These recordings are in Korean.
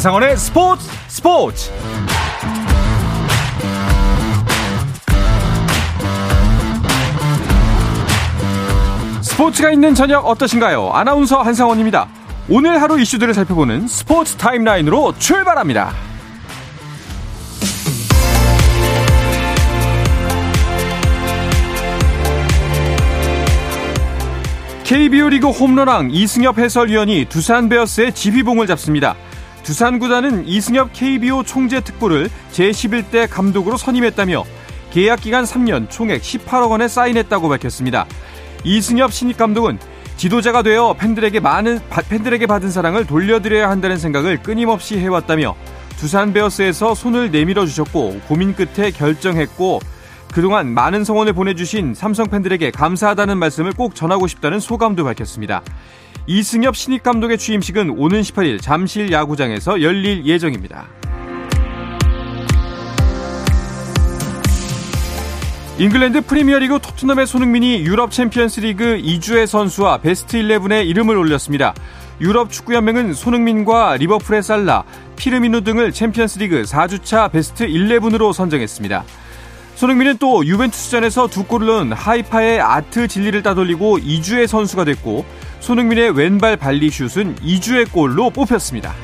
한상원의 스포츠 스포츠 스포츠가 있는 저녁 어떠신가요? 아나운서 한상원입니다. 오늘 하루 이슈들을 살펴보는 스포츠 타임라인으로 출발합니다. KBO 리그 홈런왕 이승엽 해설위원이 두산 베어스의 지휘봉을 잡습니다. 두산 구단은 이승엽 KBO 총재 특보를 제11대 감독으로 선임했다며 계약 기간 3년 총액 18억 원에 사인했다고 밝혔습니다. 이승엽 신입 감독은 지도자가 되어 팬들에게 많은 팬들에게 받은 사랑을 돌려드려야 한다는 생각을 끊임없이 해왔다며 두산 베어스에서 손을 내밀어 주셨고 고민 끝에 결정했고 그동안 많은 성원을 보내주신 삼성 팬들에게 감사하다는 말씀을 꼭 전하고 싶다는 소감도 밝혔습니다. 이승엽 신임 감독의 취임식은 오는 18일 잠실 야구장에서 열릴 예정입니다. 잉글랜드 프리미어리그 토트넘의 손흥민이 유럽 챔피언스리그 이 주의 선수와 베스트 11에 이름을 올렸습니다. 유럽 축구연맹은 손흥민과 리버풀의 살라, 피르미누 등을 챔피언스리그 4주차 베스트 11으로 선정했습니다. 손흥민은 또 유벤투스전에서 두 골을 넣은 하이파의 아트질리를 따돌리고 이 주의 선수가 됐고 손흥민의 왼발 발리슛은 이 주의 골로 뽑혔습니다.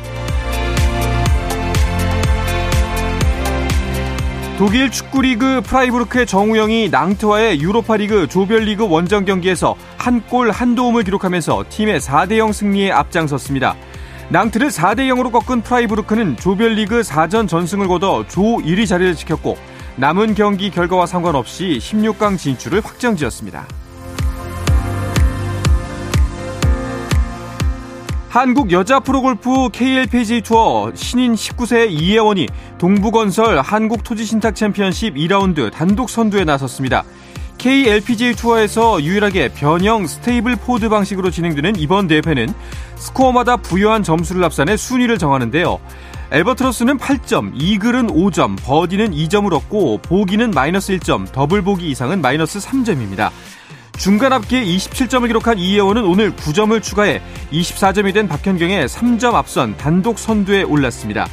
독일 축구리그 프라이부르크의 정우영이 낭트와의 유로파리그 조별리그 원정 경기에서 한 골 한 도움을 기록하면서 팀의 4대0 승리에 앞장섰습니다. 낭트를 4대0으로 꺾은 프라이부르크는 조별리그 4전 전승을 거둬 조 1위 자리를 지켰고 남은 경기 결과와 상관없이 16강 진출을 확정지었습니다. 한국 여자 프로골프 KLPGA 투어 신인 19세 이예원이 동부건설 한국토지신탁 챔피언십 2라운드 단독 선두에 나섰습니다. KLPGA 투어에서 유일하게 변형 스테이블포드 방식으로 진행되는 이번 대회는 스코어마다 부여한 점수를 합산해 순위를 정하는데요. 앨버트로스는 8점, 이글은 5점, 버디는 2점을 얻고 보기는 마이너스 1점, 더블 보기 이상은 마이너스 3점입니다. 중간 합계 27점을 기록한 이혜원은 오늘 9점을 추가해 24점이 된 박현경의 3점 앞선 단독 선두에 올랐습니다.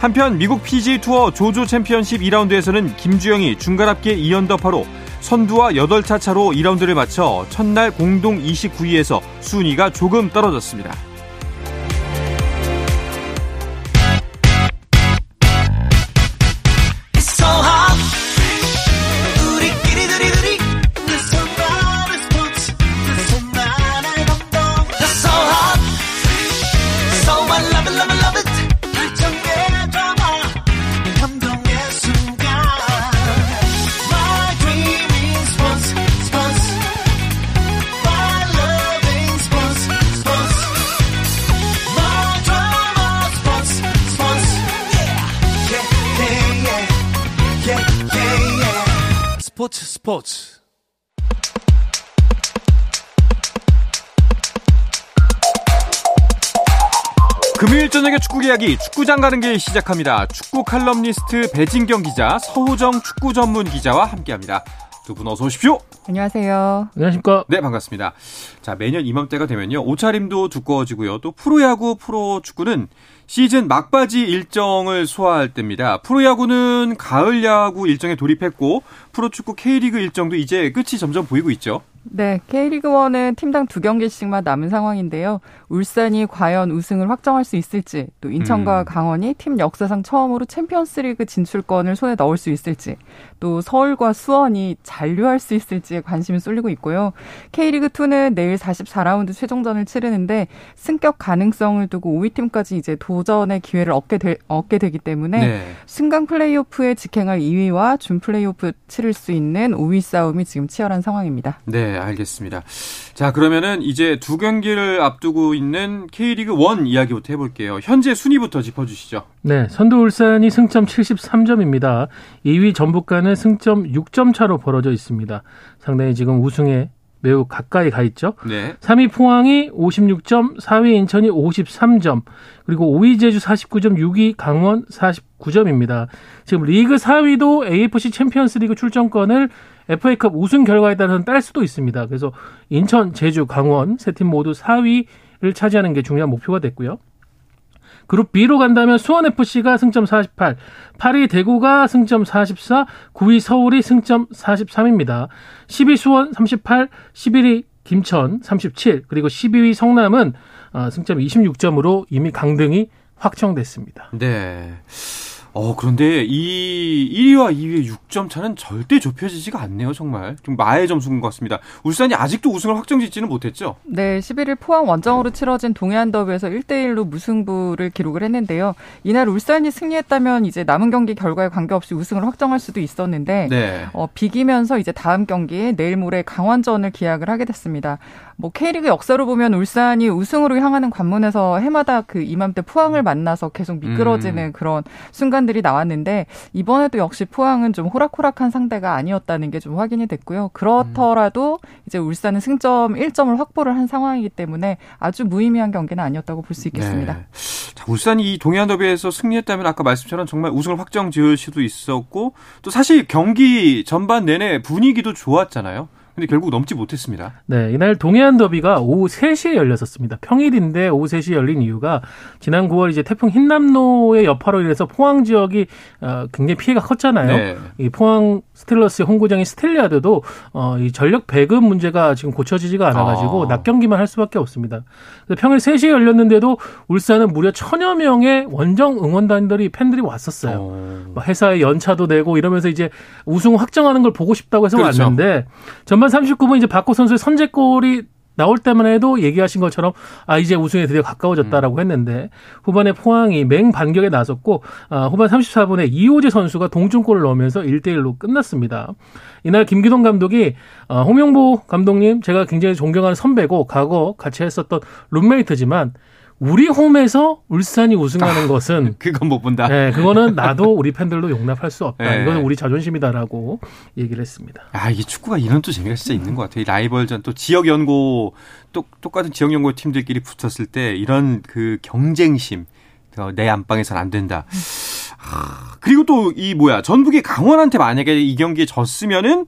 한편 미국 PG 투어 조조 챔피언십 2라운드에서는 김주영이 중간 합계 2언더파로 선두와 8차 차로 2라운드를 마쳐 첫날 공동 29위에서 순위가 조금 떨어졌습니다. 스포츠 스포츠 금요일 저녁에 축구 이야기 축구장 가는 길 시작합니다. 축구 칼럼니스트 배진경 기자, 서호정 축구 전문 기자와 함께합니다. 두 분 어서 오십시오. 안녕하세요. 안녕하십니까? 네, 반갑습니다. 자, 매년 이맘때가 되면요. 옷차림도 두꺼워지고요. 또 프로야구, 프로축구는 시즌 막바지 일정을 소화할 때입니다. 프로야구는 가을 야구 일정에 돌입했고 프로축구 K리그 일정도 이제 끝이 점점 보이고 있죠. 네, K리그1은 팀당 두 경기씩만 남은 상황인데요. 울산이 과연 우승을 확정할 수 있을지, 또 인천과 음. 강원이 팀 역사상 처음으로 챔피언스리그 진출권을 손에 넣을 수 있을지, 또 서울과 수원이 잔류할 수 있을지에 관심이 쏠리고 있고요. K리그 2는 내일 44라운드 최종전을 치르는데 승격 가능성을 두고 5위 팀까지 이제 도전의 기회를 얻게, 되, 얻게 되기 때문에 네. 승강 플레이오프에 직행할 2위와 준 플레이오프 치를 수 있는 5위 싸움이 지금 치열한 상황입니다. 네, 알겠습니다. 자, 그러면은 이제 두 경기를 앞두고 있는 K리그 1 이야기부터 해볼게요. 현재 순위부터 짚어주시죠. 네, 선두 울산이 승점 73점입니다. 2위 전북과는 승점 6점 차로 벌어져 있습니다. 상당히 지금 우승에 매우 가까이 가 있죠. 네. 3위 포항이 56점, 4위 인천이 53점, 그리고 5위 제주 49점, 6위 강원 49점입니다. 지금 리그 4위도 AFC 챔피언스리그 출전권을 FA컵 우승 결과에 따라서는 딸 수도 있습니다. 그래서 인천, 제주, 강원 세 팀 모두 4위를 차지하는 게 중요한 목표가 됐고요. 그룹 B로 간다면 수원 FC가 승점 48, 8위 대구가 승점 44, 9위 서울이 승점 43입니다. 10위 수원 38, 11위 김천 37, 그리고 12위 성남은 어, 승점 26점으로 이미 강등이 확정됐습니다. 네. 어, 그런데 이 1위와 2위의 6점 차는 절대 좁혀지지가 않네요, 정말. 좀 마의 점수인 것 같습니다. 울산이 아직도 우승을 확정짓지는 못했죠? 네, 11일 포항 원정으로 치러진 동해안 더비에서 1대1로 무승부를 기록을 했는데요. 이날 울산이 승리했다면 이제 남은 경기 결과에 관계없이 우승을 확정할 수도 있었는데 네. 어, 비기면서 이제 다음 경기에 내일 모레 강원전을 기약을 하게 됐습니다. 뭐 K리그 역사로 보면 울산이 우승으로 향하는 관문에서 해마다 그 이맘때 포항을 만나서 계속 미끄러지는 음. 그런 순간들이 나왔는데 이번에도 역시 포항은 좀 호락호락한 상대가 아니었다는 게 좀 확인이 됐고요. 그렇더라도 이제 울산은 승점 1점을 확보를 한 상황이기 때문에 아주 무의미한 경기는 아니었다고 볼 수 있겠습니다. 네. 자, 울산이 이 동해안 더비에서 승리했다면 아까 말씀처럼 정말 우승을 확정 지을 수도 있었고 또 사실 경기 전반 내내 분위기도 좋았잖아요. 근데 결국 넘지 못했습니다. 네, 이날 동해안 더비가 오후 3시에 열렸었습니다. 평일인데 오후 3시에 열린 이유가 지난 9월 이제 태풍 힌남노의 여파로 인해서 포항 지역이 어, 굉장히 피해가 컸잖아요. 네. 이 포항 스틸러스 홈구장인 스틸야드도 어, 이 전력 배급 문제가 지금 고쳐지지가 않아가지고 아. 낮 경기만 할 수밖에 없습니다. 평일 3시에 열렸는데도 울산은 무려 천여 명의 원정 응원단들이 팬들이 왔었어요. 어. 회사에 연차도 내고 이러면서 이제 우승 확정하는 걸 보고 싶다고 해서 그렇죠. 왔는데 전반 39분 이제 바코 선수의 선제골이 나올 때만 해도 얘기하신 것처럼 아 이제 우승에 드디어 가까워졌다라고 음. 했는데 후반에 포항이 맹 반격에 나섰고 아, 후반 34분에 이호재 선수가 동점골을 넣으면서 1대1로 끝났습니다. 이날 김기동 감독이 어, 홍명보 감독님 제가 굉장히 존경하는 선배고 과거 같이 했었던 룸메이트지만 우리 홈에서 울산이 우승하는 아, 것은 그건 못 본다. 네, 그거는 나도 우리 팬들도 용납할 수 없다. 네. 이거는 우리 자존심이다라고 얘기를 했습니다. 아, 이게 축구가 이런 또 재미가 진짜 있는 것 같아요. 라이벌전 또 지역 연고 또 똑같은 지역 연고 팀들끼리 붙었을 때 이런 그 경쟁심 내 안방에선 안 된다. 아, 그리고 또 이 뭐야 전북이 강원한테 만약에 이 경기에 졌으면은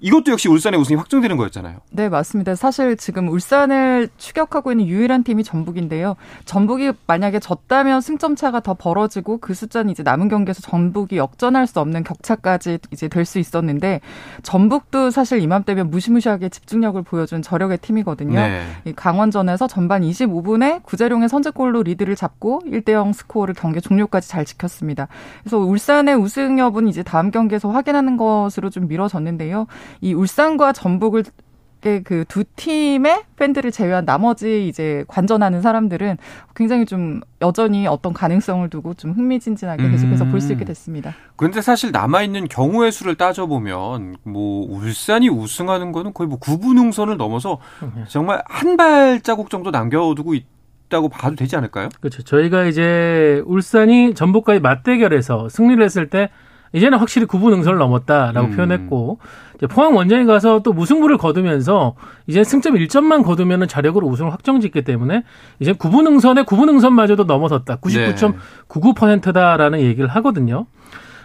이것도 역시 울산의 우승이 확정되는 거였잖아요. 네, 맞습니다. 사실 지금 울산을 추격하고 있는 유일한 팀이 전북인데요. 전북이 만약에 졌다면 승점 차가 더 벌어지고 그 숫자는 이제 남은 경기에서 전북이 역전할 수 없는 격차까지 이제 될 수 있었는데 전북도 사실 이맘때면 무시무시하게 집중력을 보여준 저력의 팀이거든요. 네. 강원전에서 전반 25분에 구재룡의 선제골로 리드를 잡고 1대 0 스코어를 경기 종료까지 잘 지켰습니다. 그래서 울산의 우승 여부는 이제 다음 경기에서 확인하는 것으로 좀 미뤄졌는데요. 이 울산과 전북을 그두 팀의 팬들을 제외한 나머지 이제 관전하는 사람들은 굉장히 좀 여전히 어떤 가능성을 두고 좀 흥미진진하게 계속해서 볼수 있게 음. 됐습니다. 그런데 사실 남아있는 경우의 수를 따져보면 뭐 울산이 우승하는 거는 거의 뭐 구분응선을 넘어서 정말 한 발자국 정도 남겨두고 있 다고 봐도 되지 않을까요? 그렇죠. 저희가 이제 울산이 전북과의 맞대결에서 승리를 했을 때 이제는 확실히 구분 응선을 넘었다라고 음. 표현했고 포항 원정에 가서 또 무승부를 거두면서 이제 승점 1점만 거두면은 자력으로 우승을 확정짓기 때문에 이제 구분 응선에 구분 응선마저도 넘어섰다. 99.99%다라는 얘기를 하거든요.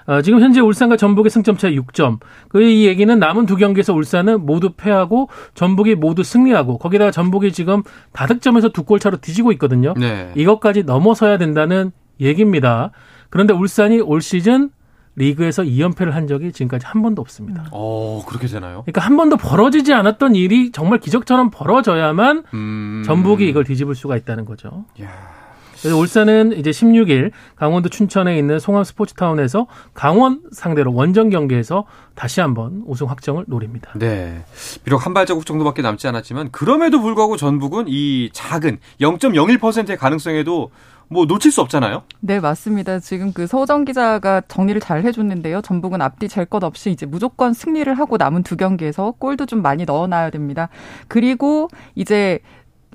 어, 지금 현재 울산과 전북의 승점 차 6점. 그 이 얘기는 남은 두 경기에서 울산은 모두 패하고 전북이 모두 승리하고 거기다가 전북이 지금 다득점에서 두 골 차로 뒤지고 있거든요. 네. 이것까지 넘어서야 된다는 얘기입니다. 그런데 울산이 올 시즌 리그에서 2연패를 한 적이 지금까지 한 번도 없습니다. 어, 그렇게 되나요? 그러니까 한 번도 벌어지지 않았던 일이 정말 기적처럼 벌어져야만 음... 전북이 이걸 뒤집을 수가 있다는 거죠. 야... 그래서 울산은 이제 16일 강원도 춘천에 있는 송암 스포츠타운에서 강원 상대로 원정 경기에서 다시 한번 우승 확정을 노립니다. 네. 비록 한 발자국 정도밖에 남지 않았지만 그럼에도 불구하고 전북은 이 작은 0.01%의 가능성에도 뭐 놓칠 수 없잖아요. 네, 맞습니다. 지금 그 서정 기자가 정리를 잘 해줬는데요. 전북은 앞뒤 잴것 없이 이제 무조건 승리를 하고 남은 두 경기에서 골도 좀 많이 넣어놔야 됩니다. 그리고 이제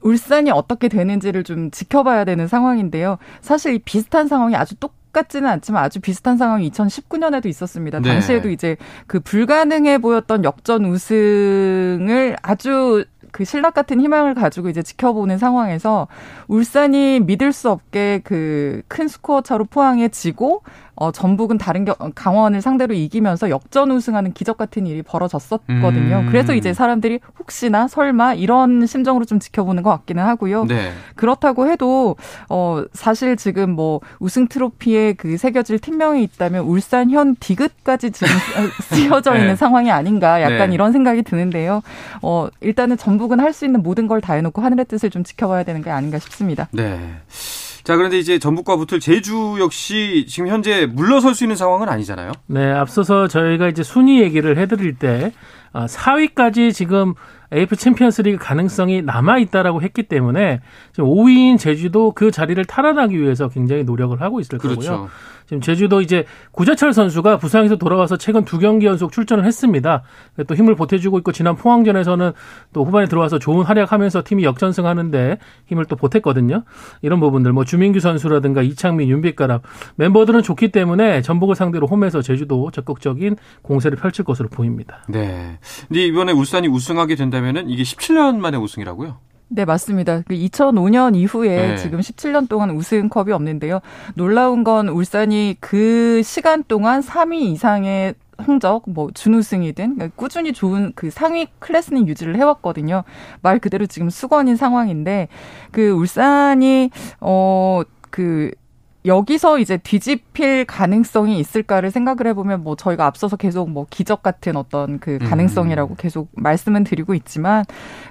울산이 어떻게 되는지를 좀 지켜봐야 되는 상황인데요. 사실 비슷한 상황이 아주 똑 같지는 않지만 아주 비슷한 상황이 2019년에도 있었습니다. 네. 당시에도 이제 그 불가능해 보였던 역전 우승을 아주 그 신락 같은 희망을 가지고 이제 지켜보는 상황에서 울산이 믿을 수 없게 그 큰 스코어 차로 포항에 지고 어, 전북은 다른 겨, 강원을 상대로 이기면서 역전 우승하는 기적 같은 일이 벌어졌었거든요. 음. 그래서 이제 사람들이 혹시나 설마 이런 심정으로 좀 지켜보는 것 같기는 하고요. 네. 그렇다고 해도 어 사실 지금 뭐 우승 트로피에 그 새겨질 팀명이 있다면 울산 현 디귿까지 지금 쓰여져 있는 네. 상황이 아닌가 약간 네. 이런 생각이 드는데요. 어 일단은 전북은 할 수 있는 모든 걸 다 해놓고 하늘의 뜻을 좀 지켜봐야 되는 게 아닌가 싶습니다. 네. 자, 그런데 이제 전북과 붙을 제주 역시 지금 현재 물러설 수 있는 상황은 아니잖아요. 네, 앞서서 저희가 이제 순위 얘기를 해드릴 때 4위까지 아, 지금 AFC 챔피언스 리그 가능성이 남아 있다라고 했기 때문에 지금 5위인 제주도 그 자리를 탈환하기 위해서 굉장히 노력을 하고 있을 그렇죠. 거고요. 지금 제주도 이제 구자철 선수가 부상에서 돌아와서 최근 두 경기 연속 출전을 했습니다. 또 힘을 보태주고 있고 지난 포항전에서는 또 후반에 들어와서 좋은 활약하면서 팀이 역전승하는데 힘을 또 보탰거든요. 이런 부분들 뭐 주민규 선수라든가 이창민, 윤빛가람 멤버들은 좋기 때문에 전북을 상대로 홈에서 제주도 적극적인 공세를 펼칠 것으로 보입니다. 네. 근데 이번에 울산이 우승하게 된다면은 이게 17년 만에 우승이라고요? 네, 맞습니다. 2005년 그 이후에 네. 지금 17년 동안 우승컵이 없는데요. 놀라운 건 울산이 그 시간 동안 3위 이상의 성적, 뭐 준우승이든 그러니까 꾸준히 좋은 그 상위 클래스는 유지를 해왔거든요. 말 그대로 지금 수건인 상황인데 그 울산이 어그 여기서 이제 뒤집힐 가능성이 있을까를 생각을 해보면 뭐 저희가 앞서서 계속 뭐 기적 같은 어떤 그 음. 가능성이라고 계속 말씀은 드리고 있지만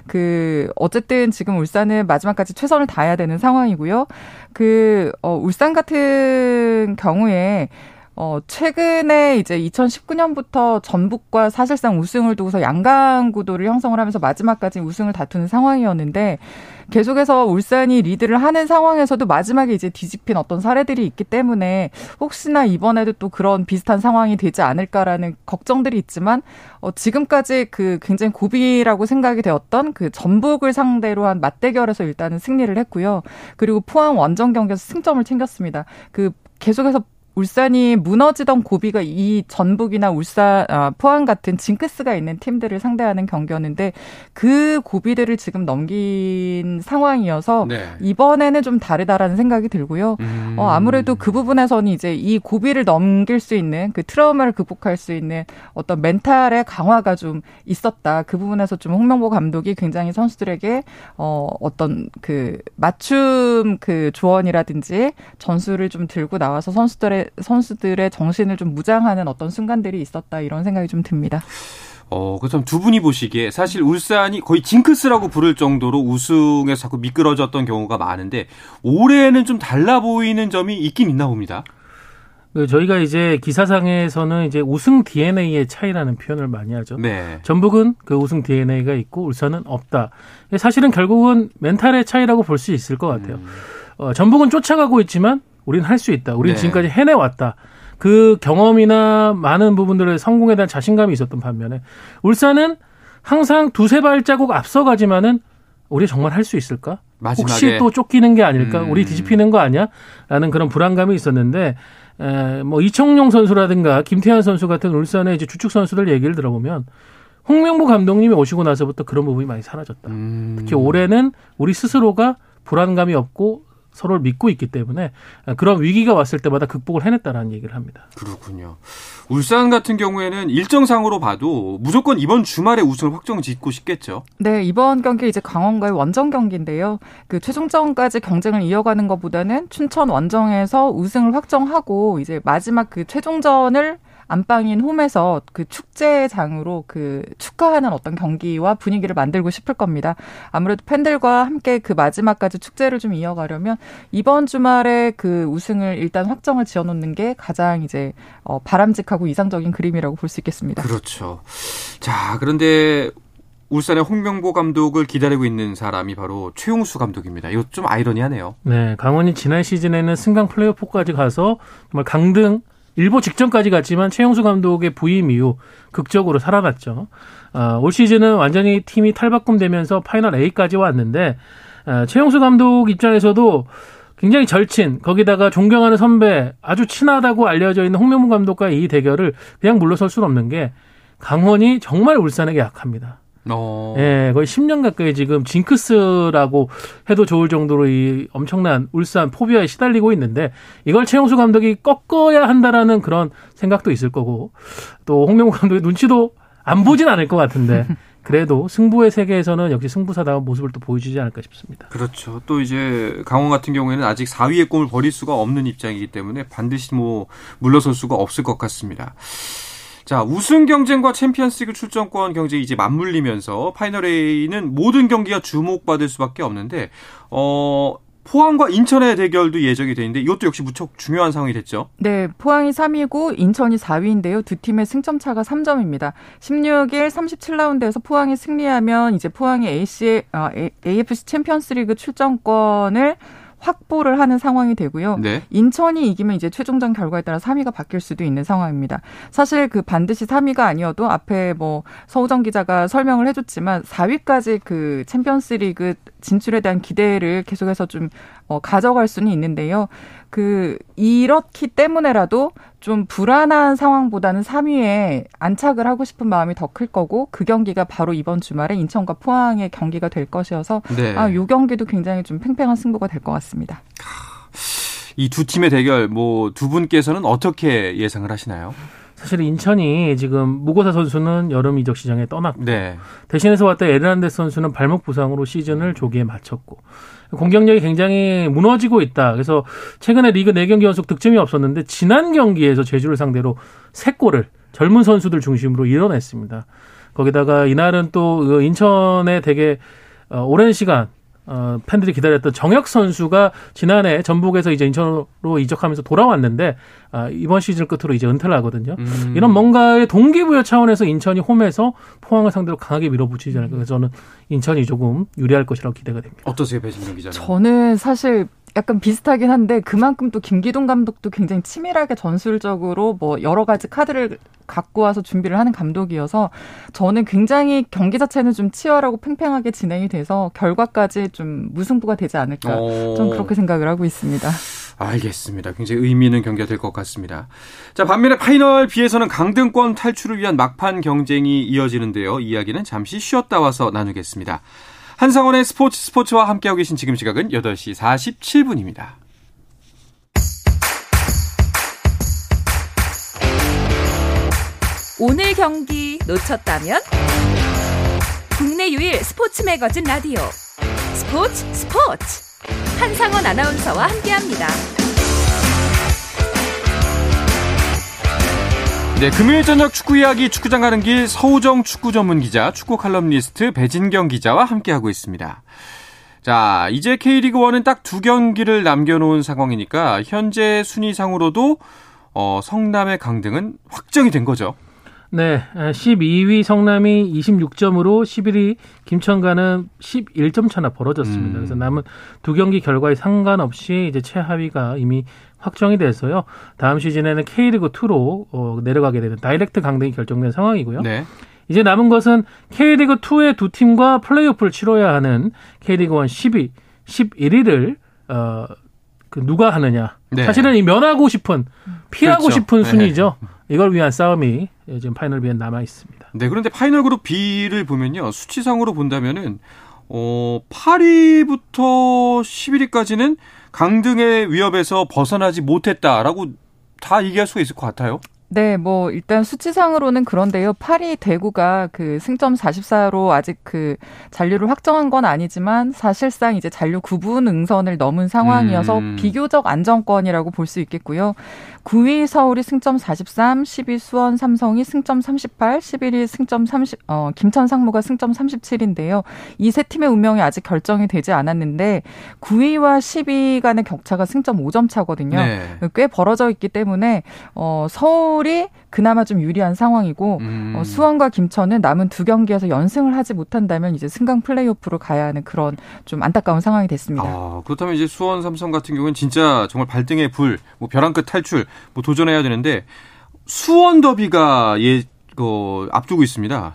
그 어쨌든 지금 울산은 마지막까지 최선을 다해야 되는 상황이고요. 그 어, 울산 같은 경우에 어, 최근에 이제 2019년부터 전북과 사실상 우승을 두고서 양강 구도를 형성을 하면서 마지막까지 우승을 다투는 상황이었는데 계속해서 울산이 리드를 하는 상황에서도 마지막에 이제 뒤집힌 어떤 사례들이 있기 때문에 혹시나 이번에도 또 그런 비슷한 상황이 되지 않을까라는 걱정들이 있지만 어, 지금까지 그 굉장히 고비라고 생각이 되었던 그 전북을 상대로 한 맞대결에서 일단은 승리를 했고요. 그리고 포항 원정 경기에서 승점을 챙겼습니다. 그 계속해서 울산이 무너지던 고비가 이 전북이나 울산, 아, 포항 같은 징크스가 있는 팀들을 상대하는 경기였는데 그 고비들을 지금 넘긴 상황이어서 네. 이번에는 좀 다르다라는 생각이 들고요. 음. 어, 아무래도 그 부분에서는 이제 이 고비를 넘길 수 있는 그 트라우마를 극복할 수 있는 어떤 멘탈의 강화가 좀 있었다. 그 부분에서 좀 홍명보 감독이 굉장히 선수들에게 어, 어떤 그 맞춤 그 조언이라든지 전술을 좀 들고 나와서 선수들의 선수들의 정신을 좀 무장하는 어떤 순간들이 있었다 이런 생각이 좀 듭니다. 어, 그럼 두 분이 보시기에 사실 울산이 거의 징크스라고 부를 정도로 우승에서 자꾸 미끄러졌던 경우가 많은데 올해는 좀 달라 보이는 점이 있긴 있나 봅니다. 그 저희가 이제 기사상에서는 이제 우승 DNA의 차이라는 표현을 많이 하죠. 네. 전북은 그 우승 DNA가 있고 울산은 없다. 사실은 결국은 멘탈의 차이라고 볼 수 있을 것 같아요. 음. 어, 전북은 쫓아가고 있지만 우리는 할 수 있다. 우리는 네. 지금까지 해내왔다. 그 경험이나 많은 부분들의 성공에 대한 자신감이 있었던 반면에 울산은 항상 두세 발자국 앞서가지만은 우리 정말 할 수 있을까? 마지막에. 혹시 또 쫓기는 게 아닐까? 음. 우리 뒤집히는 거 아니야? 라는 그런 불안감이 있었는데 에, 뭐 이청용 선수라든가 김태환 선수 같은 울산의 이제 주축 선수들 얘기를 들어보면 홍명보 감독님이 오시고 나서부터 그런 부분이 많이 사라졌다. 음. 특히 올해는 우리 스스로가 불안감이 없고 서로를 믿고 있기 때문에 그런 위기가 왔을 때마다 극복을 해냈다라는 얘기를 합니다. 그렇군요. 울산 같은 경우에는 일정상으로 봐도 무조건 이번 주말에 우승을 확정 짓고 싶겠죠. 네, 이번 경기 이제 강원과의 원정 경기인데요. 그 최종전까지 경쟁을 이어가는 것보다는 춘천 원정에서 우승을 확정하고 이제 마지막 그 최종전을 안방인 홈에서 그 축제장으로 그 축하하는 어떤 경기와 분위기를 만들고 싶을 겁니다. 아무래도 팬들과 함께 그 마지막까지 축제를 좀 이어가려면 이번 주말에 그 우승을 일단 확정을 지어놓는 게 가장 이제 어, 바람직하고 이상적인 그림이라고 볼 수 있겠습니다. 그렇죠. 자, 그런데 울산의 홍명보 감독을 기다리고 있는 사람이 바로 최용수 감독입니다. 이거 좀 아이러니하네요. 네, 강원이 지난 시즌에는 승강 플레이오프까지 가서 정말 강등 일보 직전까지 갔지만 최용수 감독의 부임 이후 극적으로 살아났죠. 어, 올 시즌은 완전히 팀이 탈바꿈되면서 final A까지 왔는데 어, 최용수 감독 입장에서도 굉장히 절친 거기다가 존경하는 선배 아주 친하다고 알려져 있는 홍명보 감독과 이 대결을 그냥 물러설 수는 없는 게 강원이 정말 울산에게 약합니다. 어. 예, 거의 10년 가까이 지금 징크스라고 해도 좋을 정도로 이 엄청난 울산 phobia에 시달리고 있는데 이걸 최용수 감독이 꺾어야 한다라는 그런 생각도 있을 거고 또 홍명보 감독의 눈치도 안 보진 않을 것 같은데 그래도 승부의 세계에서는 역시 승부사다운 모습을 또 보여주지 않을까 싶습니다. 그렇죠. 또 이제 강원 같은 경우에는 아직 4위의 꿈을 버릴 수가 없는 입장이기 때문에 반드시 뭐 물러설 수가 없을 것 같습니다. 자, 우승 경쟁과 챔피언스리그 출전권 경쟁이 이제 맞물리면서 final A는 모든 경기가 주목받을 수밖에 없는데 어 포항과 인천의 대결도 예정이 돼 있는데 이것도 역시 무척 중요한 상황이 됐죠. 네, 포항이 3위고 인천이 4위인데요. 두 팀의 승점 차가 3점입니다. 16일 37라운드에서 포항이 승리하면 이제 포항이 AC, 아, AFC 챔피언스리그 출전권을 확보를 하는 상황이 되고요. 네. 인천이 이기면 이제 최종전 결과에 따라 3위가 바뀔 수도 있는 상황입니다. 사실 그 반드시 3위가 아니어도 앞에 뭐 서우정 기자가 설명을 해줬지만 4위까지 그 챔피언스리그 진출에 대한 기대를 계속해서 좀 어, 가져갈 수는 있는데요. 그 이렇기 때문에라도 좀 불안한 상황보다는 3위에 안착을 하고 싶은 마음이 더 클 거고 그 경기가 바로 이번 주말에 인천과 포항의 경기가 될 것이어서 네. 아, 요 경기도 굉장히 좀 팽팽한 승부가 될 것 같습니다. 이 두 팀의 대결 뭐 두 분께서는 어떻게 예상을 하시나요? 사실 인천이 지금 무고사 선수는 여름 이적 시장에 떠났고 네. 대신해서 왔던 에르난데스 선수는 발목 부상으로 시즌을 조기에 마쳤고 공격력이 굉장히 무너지고 있다. 그래서 최근에 리그 4경기 연속 득점이 없었는데 지난 경기에서 제주를 상대로 3골을 젊은 선수들 중심으로 이뤄냈습니다. 거기다가 이날은 또그 인천에 되게 어, 오랜 시간 어, 팬들이 기다렸던 정혁 선수가 지난해 전북에서 이제 인천으로 이적하면서 돌아왔는데 아, 이번 시즌 끝으로 이제 은퇴를 하거든요. 음. 이런 뭔가의 동기부여 차원에서 인천이 홈에서 포항을 상대로 강하게 밀어붙이지 않을까. 그래서 저는 인천이 조금 유리할 것이라고 기대가 됩니다. 어떠세요, 배진경 기자님? 저는 사실 약간 비슷하긴 한데 그만큼 또 김기동 감독도 굉장히 치밀하게 전술적으로 뭐 여러 가지 카드를 갖고 와서 준비를 하는 감독이어서 저는 굉장히 경기 자체는 좀 치열하고 팽팽하게 진행이 돼서 결과까지 좀 무승부가 되지 않을까 좀 그렇게 생각을 하고 있습니다. 알겠습니다. 굉장히 의미 있는 경기가 될 것 같습니다. 자, 반면에 final B에서는 강등권 탈출을 위한 막판 경쟁이 이어지는데요. 이야기는 잠시 쉬었다 와서 나누겠습니다. 한상원의 스포츠 스포츠와 함께하고 계신 지금 시각은 8시 47분입니다. 오늘 경기 놓쳤다면 국내 유일 스포츠 매거진 라디오 스포츠 스포츠 한상원 아나운서와 함께합니다. 네, 금요일 저녁 축구 이야기 축구장 가는 길 서우정 축구 전문 기자, 축구 칼럼니스트 배진경 기자와 함께하고 있습니다. 자, 이제 K리그 1은 딱 두 경기를 남겨놓은 상황이니까 현재 순위상으로도 어, 성남의 강등은 확정이 된 거죠. 네, 12위 성남이 26점으로 11위 김천과는 11점 차나 벌어졌습니다. 음. 그래서 남은 두 경기 결과에 상관없이 이제 최하위가 이미 확정이 돼서요. 다음 시즌에는 K리그 2로 어, 내려가게 되는 다이렉트 강등이 결정된 상황이고요. 네. 이제 남은 것은 K리그 2의 두 팀과 플레이오프를 치러야 하는 K리그 1 10위, 11위를 어, 그 누가 하느냐. 네. 사실은 이 면하고 싶은 피하고 그렇죠. 싶은 네. 순위죠. 네. 이걸 위한 싸움이 지금 final B에 남아 있습니다. 네, 그런데 final group B를 보면요. 수치상으로 본다면은 어 8위부터 11위까지는 강등의 위협에서 벗어나지 못했다라고 다 얘기할 수가 있을 것 같아요. 네, 뭐 일단 수치상으로는 그런데요. 파리 대구가 그 승점 44로 아직 그 잔류를 확정한 건 아니지만 사실상 이제 잔류 9분 응선을 넘은 상황이어서 음. 비교적 안정권이라고 볼 수 있겠고요. 9위 서울이 승점 43, 10위 수원 삼성이 승점 38, 11위 승점 30, 어, 김천 상무가 승점 37인데요. 이 세 팀의 운명이 아직 결정이 되지 않았는데 9위와 10위 간의 격차가 승점 5점 차거든요. 네. 꽤 벌어져 있기 때문에 어, 서울 이 그나마 좀 유리한 상황이고 음. 어, 수원과 김천은 남은 두 경기에서 연승을 하지 못한다면 이제 승강 플레이오프로 가야 하는 그런 좀 안타까운 상황이 됐습니다. 아, 그렇다면 이제 수원 삼성 같은 경우는 진짜 정말 발등의 불, 뭐 벼랑 끝 탈출 뭐 도전해야 되는데 수원 더비가 예, 그 앞두고 있습니다.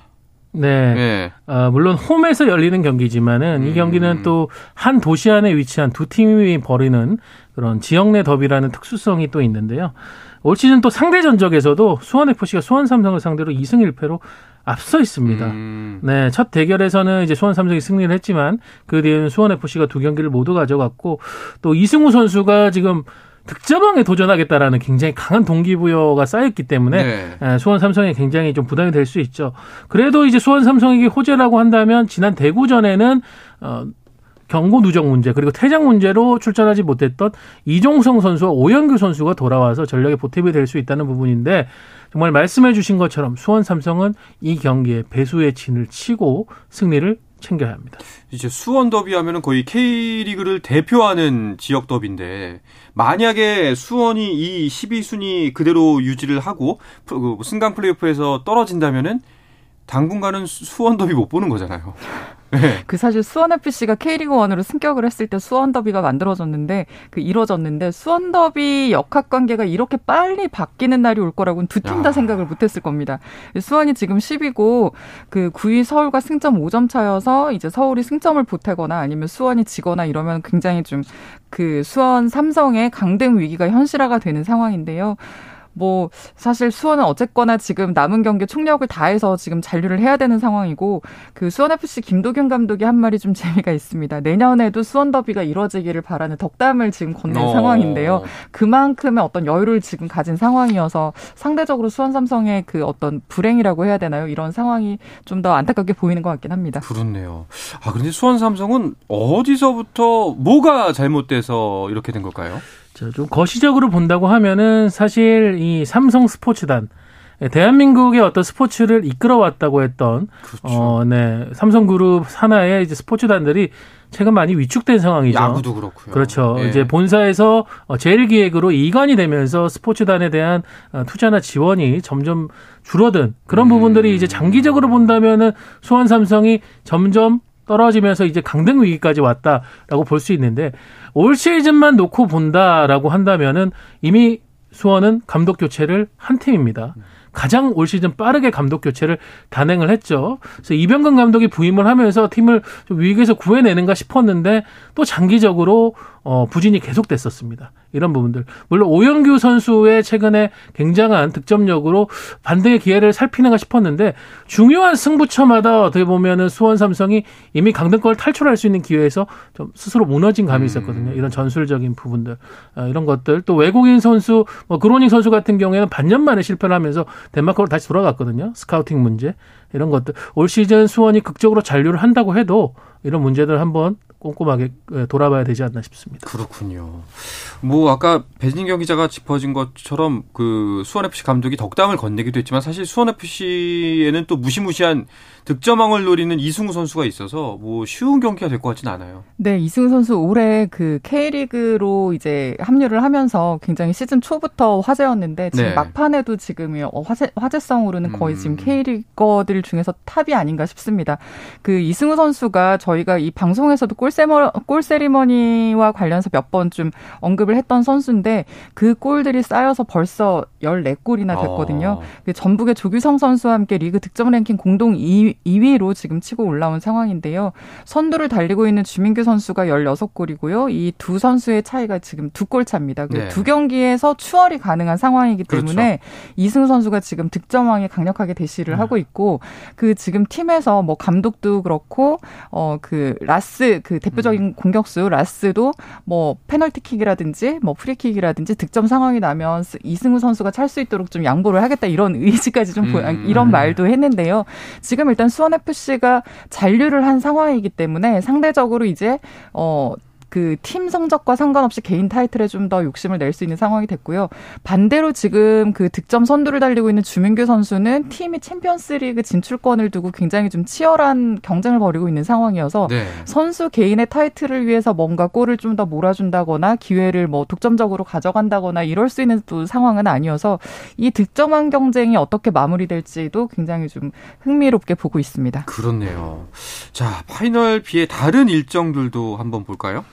네. 네. 어, 물론 홈에서 열리는 경기지만은 음. 이 경기는 또 한 도시 안에 위치한 두 팀이 벌이는 그런 지역 내 더비라는 특수성이 또 있는데요. 올 시즌 또 상대 전적에서도 수원 FC가 수원 삼성을 상대로 2승 1패로 앞서 있습니다. 음. 네, 첫 대결에서는 이제 수원 삼성이 승리를 했지만 그 뒤에는 수원 FC가 두 경기를 모두 가져갔고 또 이승우 선수가 지금 득점왕에 도전하겠다라는 굉장히 강한 동기부여가 쌓였기 때문에 네. 예, 수원 삼성에 굉장히 좀 부담이 될 수 있죠. 그래도 이제 수원 삼성에게 호재라고 한다면 지난 대구전에는 어 경고 누적 문제 그리고 퇴장 문제로 출전하지 못했던 이종성 선수와 오영규 선수가 돌아와서 전력에 보탬이 될 수 있다는 부분인데 정말 말씀해 주신 것처럼 수원 삼성은 이 경기에 배수의 진을 치고 승리를 챙겨야 합니다. 이제 수원 더비 하면은 거의 K리그를 대표하는 지역 더비인데 만약에 수원이 이 12순위 그대로 유지를 하고 그 승강 플레이오프에서 떨어진다면은 당분간은 수원 더비 못 보는 거잖아요. 네. 그 사실 수원 FC가 K리그 1으로 승격을 했을 때 수원 더비가 만들어졌는데 그 이뤄졌는데 수원 더비 역학 관계가 이렇게 빨리 바뀌는 날이 올 거라고는 두 팀 다 생각을 못 했을 겁니다. 수원이 지금 10위고 그 9위 서울과 승점 5점 차여서 이제 서울이 승점을 보태거나 아니면 수원이 지거나 이러면 굉장히 좀 그 수원 삼성의 강등 위기가 현실화가 되는 상황인데요. 뭐 사실 수원은 어쨌거나 지금 남은 경기 총력을 다해서 지금 잔류를 해야 되는 상황이고 그 수원 FC 김도균 감독이 한 말이 좀 재미가 있습니다. 내년에도 수원 더비가 이루어지기를 바라는 덕담을 지금 건넨 어. 상황인데요. 그만큼의 어떤 여유를 지금 가진 상황이어서 상대적으로 수원 삼성의 그 어떤 불행이라고 해야 되나요? 이런 상황이 좀 더 안타깝게 보이는 것 같긴 합니다. 그렇네요. 아 그런데 수원 삼성은 어디서부터 뭐가 잘못돼서 이렇게 된 걸까요? 좀 거시적으로 본다고 하면은 사실 이 삼성 스포츠단 대한민국의 어떤 스포츠를 이끌어왔다고 했던 그렇죠. 어, 네 삼성그룹 산하의 이제 스포츠단들이 최근 많이 위축된 상황이죠. 야구도 그렇고요. 그렇죠. 예. 이제 본사에서 어, 제일 기획으로 이관이 되면서 스포츠단에 대한 어, 투자나 지원이 점점 줄어든 그런 음. 부분들이 이제 장기적으로 본다면은 수원 삼성이 점점 떨어지면서 이제 강등 위기까지 왔다라고 볼 수 있는데 올 시즌만 놓고 본다라고 한다면은 이미 수원은 감독 교체를 한 팀입니다. 가장 올 시즌 빠르게 감독 교체를 단행을 했죠. 그래서 이병근 감독이 부임을 하면서 팀을 좀 위기에서 구해내는가 싶었는데 또 장기적으로 어, 부진이 계속됐었습니다. 이런 부분들. 물론 오영규 선수의 최근에 굉장한 득점력으로 반등의 기회를 살피는가 싶었는데 중요한 승부처마다 어떻게 보면은 수원 삼성이 이미 강등권을 탈출할 수 있는 기회에서 좀 스스로 무너진 감이 있었거든요. 이런 전술적인 부분들. 어, 이런 것들. 또 외국인 선수, 뭐 그로닝 선수 같은 경우에는 반년 만에 실패를 하면서 덴마크로 다시 돌아갔거든요. 스카우팅 문제. 이런 것들. 올 시즌 수원이 극적으로 잔류를 한다고 해도 이런 문제들 한번 꼼꼼하게 예, 돌아봐야 되지 않나 싶습니다. 그렇군요. 뭐 아까 배진경 기자가 짚어진 것처럼 그 수원 FC 감독이 덕담을 건네기도 했지만 사실 수원 FC에는 또 무시무시한 득점왕을 노리는 이승우 선수가 있어서 뭐 쉬운 경기가 될 것 같지는 않아요. 네, 이승우 선수 올해 그 K리그로 이제 합류를 하면서 굉장히 시즌 초부터 화제였는데 지금 네. 막판에도 지금 어, 화제 화제성으로는 거의 음. 지금 K리거들 중에서 top이 아닌가 싶습니다. 그 이승우 선수가 저희가 이 방송에서도 골 세머 골 세리머니와 관련해서 몇 번 좀 언급을 했던 선수인데 그 골들이 쌓여서 벌써 14골이나 됐거든요. 어. 그 전북의 조규성 선수와 함께 리그 득점 랭킹 공동 2위 2위, 로 지금 치고 올라온 상황인데요. 선두를 달리고 있는 주민규 선수가 16골이고요. 이 두 선수의 차이가 지금 두 골 차입니다. 네. 두 경기에서 추월이 가능한 상황이기 때문에 그렇죠. 이승우 선수가 지금 득점왕에 강력하게 대시를 음. 하고 있고 그 지금 팀에서 뭐 감독도 그렇고 어 그 라스 그 대표적인 음. 공격수 라스도 뭐 페널티킥이라든지 뭐 프리킥이라든지 득점 상황이 나면 이승우 선수가 찰 수 있도록 좀 양보를 하겠다 이런 의지까지 좀 음. 이런 말도 했는데요. 지금 일단 수원 FC가 잔류를 한 상황이기 때문에 상대적으로 이제 어 그 팀 성적과 상관없이 개인 타이틀에 좀 더 욕심을 낼 수 있는 상황이 됐고요. 반대로 지금 그 득점 선두를 달리고 있는 주민규 선수는 팀이 챔피언스리그 진출권을 두고 굉장히 좀 치열한 경쟁을 벌이고 있는 상황이어서 네. 선수 개인의 타이틀을 위해서 뭔가 골을 좀 더 몰아준다거나 기회를 뭐 독점적으로 가져간다거나 이럴 수 있는 또 상황은 아니어서 이 득점왕 경쟁이 어떻게 마무리될지도 굉장히 좀 흥미롭게 보고 있습니다. 그렇네요. 자, 파이널 B의 다른 일정들도 한번 볼까요?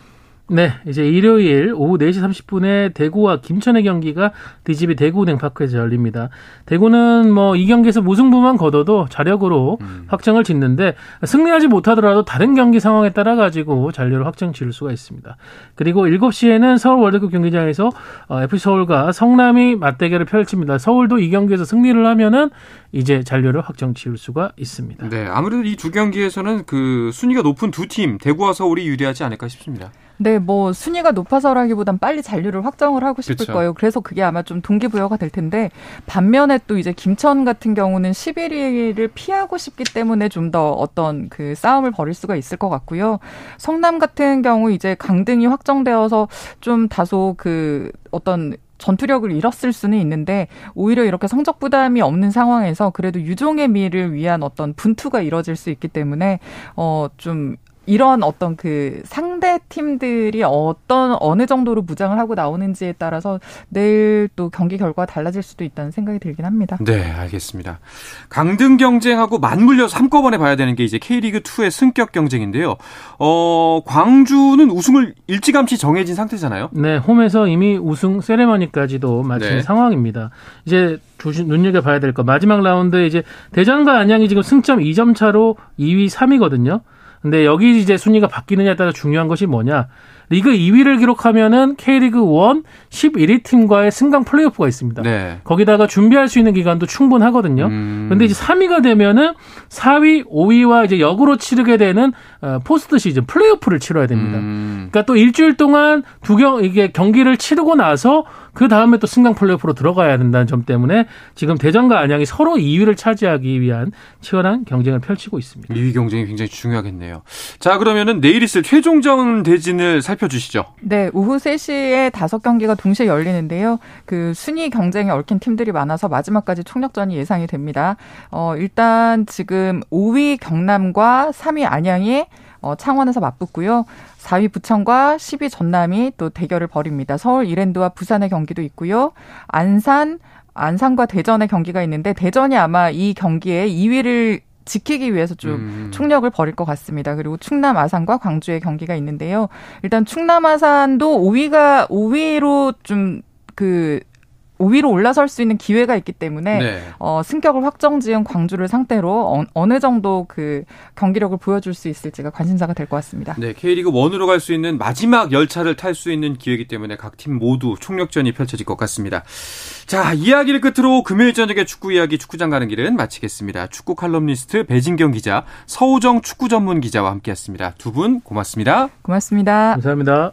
네, 이제 일요일 오후 4시 30분에 대구와 김천의 경기가 DGB 대구은행파크에서 열립니다. 대구는 뭐 이 경기에서 무승부만 거둬도 자력으로 음. 확정을 짓는데 승리하지 못하더라도 다른 경기 상황에 따라 가지고 잔류를 확정 지을 수가 있습니다. 그리고 7시에는 서울 월드컵 경기장에서 어, FC 서울과 성남이 맞대결을 펼칩니다. 서울도 이 경기에서 승리를 하면은 이제 잔류를 확정 지을 수가 있습니다. 네, 아무래도 이 두 경기에서는 그 순위가 높은 두 팀 대구와 서울이 유리하지 않을까 싶습니다. 네, 뭐 순위가 높아서라기보단 빨리 잔류를 확정을 하고 싶을 그렇죠. 거예요. 그래서 그게 아마 좀 동기부여가 될 텐데 반면에 또 이제 김천 같은 경우는 11위를 피하고 싶기 때문에 좀 더 어떤 그 싸움을 벌일 수가 있을 것 같고요. 성남 같은 경우 이제 강등이 확정되어서 좀 다소 그 어떤 전투력을 잃었을 수는 있는데 오히려 이렇게 성적 부담이 없는 상황에서 그래도 유종의 미를 위한 어떤 분투가 이뤄질 수 있기 때문에 어좀 이런 어떤 그 상대 팀들이 어떤 어느 정도로 무장을 하고 나오는지에 따라서 내일 또 경기 결과가 달라질 수도 있다는 생각이 들긴 합니다. 네, 알겠습니다. 강등 경쟁하고 맞물려서 한꺼번에 봐야 되는 게 이제 K리그 2의 승격 경쟁인데요. 어, 광주는 우승을 일찌감치 정해진 상태잖아요. 네, 홈에서 이미 우승 세레머니까지도 마친 네. 상황입니다. 이제 조심 눈여겨 봐야 될 거. 마지막 라운드 이제 대전과 안양이 지금 승점 2점 차로 2위, 3위거든요. 근데 여기 이제 순위가 바뀌느냐에 따라 중요한 것이 뭐냐. 리그 2위를 기록하면은 K리그 1 11위 팀과의 승강 플레이오프가 있습니다. 네. 거기다가 준비할 수 있는 기간도 충분하거든요. 음. 근데 이제 3위가 되면은 4위, 5위와 이제 역으로 치르게 되는 어, 포스트 시즌 플레이오프를 치러야 됩니다. 음. 그러니까 또 일주일 동안 두 경 이게 경기를 치르고 나서 그 다음에 또 승강 플레이오프로 들어가야 된다는 점 때문에 지금 대전과 안양이 서로 2위를 차지하기 위한 치열한 경쟁을 펼치고 있습니다. 2위 경쟁이 굉장히 중요하겠네요. 자, 그러면은 내일 있을 최종전 대진을 살펴주시죠. 네, 오후 3시에 다섯 경기가 동시에 열리는데요. 그 순위 경쟁에 얽힌 팀들이 많아서 마지막까지 총력전이 예상이 됩니다. 어, 일단 지금 5위 경남과 3위 안양이 어, 창원에서 맞붙고요. 4위 부천과 10위 전남이 또 대결을 벌입니다. 서울 이랜드와 부산의 경기도 있고요. 안산, 안산과 대전의 경기가 있는데 대전이 아마 이 경기에 2위를 지키기 위해서 좀 음. 총력을 벌일 것 같습니다. 그리고 충남 아산과 광주의 경기가 있는데요. 일단 충남 아산도 5위가 5위로 좀그 5위로 올라설 수 있는 기회가 있기 때문에 네. 어, 승격을 확정 지은 광주를 상대로 어, 느 정도 그 경기력을 보여줄 수 있을지가 관심사가 될 것 같습니다. 네, K리그 1으로 갈 수 있는 마지막 열차를 탈 수 있는 기회이기 때문에 각 팀 모두 총력전이 펼쳐질 것 같습니다. 자, 이야기를 끝으로 금요일 저녁에 축구 이야기 축구장 가는 길은 마치겠습니다. 축구 칼럼니스트 배진경 기자, 서우정 축구 전문 기자와 함께했습니다. 두 분 고맙습니다. 고맙습니다. 감사합니다.